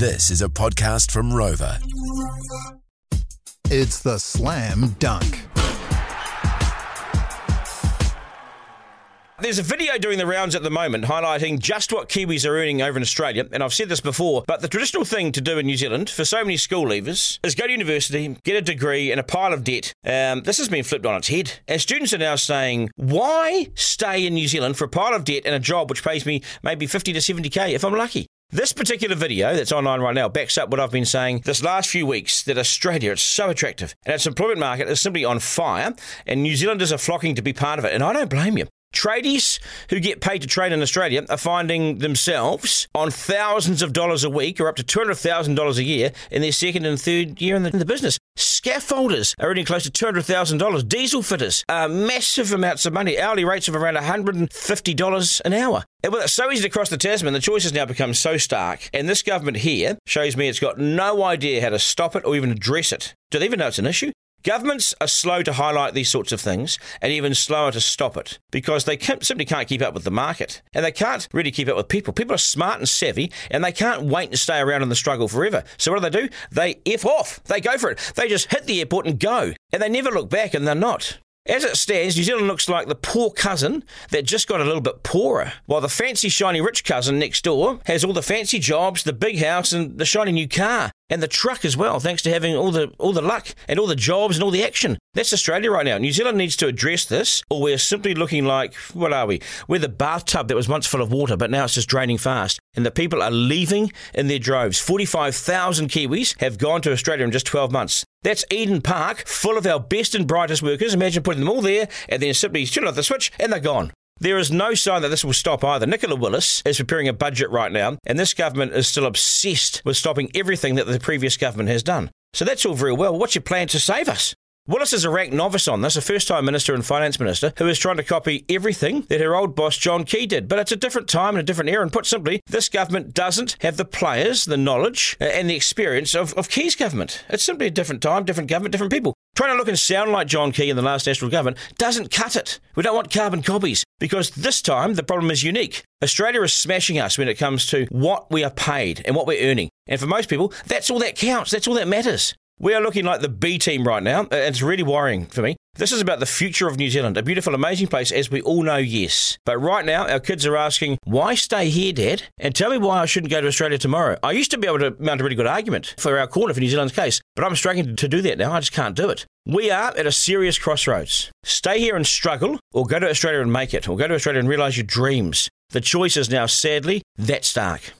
This is a podcast from Rova. It's the Slam Dunc. There's a video doing the rounds at the moment highlighting just what Kiwis are earning over in Australia. And I've said this before, but the traditional thing to do in New Zealand for so many school leavers is go to university, get a degree, and a pile of debt. Um, this has been flipped on its head. And students are now saying, why stay in New Zealand for a pile of debt and a job which pays me maybe 50 to 70k if I'm lucky? This particular video that's online right now backs up what I've been saying this last few weeks that Australia is so attractive and its employment market is simply on fire and New Zealanders are flocking to be part of it. And I don't blame you. Tradies who get paid to trade in Australia are finding themselves on thousands of dollars a week or up to $200,000 a year in their second and third year in the, in the business. Scaffolders are earning close to $200,000. Diesel fitters are massive amounts of money, hourly rates of around $150 an hour. And with it so easy to cross the Tasman, the choice has now become so stark. And this government here shows me it's got no idea how to stop it or even address it. Do they even know it's an issue? Governments are slow to highlight these sorts of things and even slower to stop it because they can't, simply can't keep up with the market and they can't really keep up with people. People are smart and savvy and they can't wait and stay around in the struggle forever. So what do they do? They F off. They go for it. They just hit the airport and go and they never look back and they're not. As it stands, New Zealand looks like the poor cousin that just got a little bit poorer, while the fancy, shiny, rich cousin next door has all the fancy jobs, the big house, and the shiny new car, and the truck as well, thanks to having all the all the luck and all the jobs and all the action. That's Australia right now. New Zealand needs to address this, or we're simply looking like what are we? We're the bathtub that was once full of water, but now it's just draining fast, and the people are leaving in their droves. Forty-five thousand Kiwis have gone to Australia in just twelve months. That's Eden Park, full of our best and brightest workers. Imagine putting them all there and then simply turn off the switch and they're gone. There is no sign that this will stop either. Nicola Willis is preparing a budget right now, and this government is still obsessed with stopping everything that the previous government has done. So that's all very well. What's your plan to save us? Willis is a rank novice on this, a first time minister and finance minister who is trying to copy everything that her old boss John Key did. But it's a different time and a different era. And put simply, this government doesn't have the players, the knowledge, uh, and the experience of, of Key's government. It's simply a different time, different government, different people. Trying to look and sound like John Key in the last national government doesn't cut it. We don't want carbon copies because this time the problem is unique. Australia is smashing us when it comes to what we are paid and what we're earning. And for most people, that's all that counts. That's all that matters. We are looking like the B team right now. and It's really worrying for me. This is about the future of New Zealand, a beautiful, amazing place, as we all know, yes. But right now, our kids are asking, why stay here, Dad? And tell me why I shouldn't go to Australia tomorrow. I used to be able to mount a really good argument for our corner for New Zealand's case, but I'm struggling to do that now. I just can't do it. We are at a serious crossroads. Stay here and struggle, or go to Australia and make it, or go to Australia and realise your dreams. The choice is now, sadly, that stark.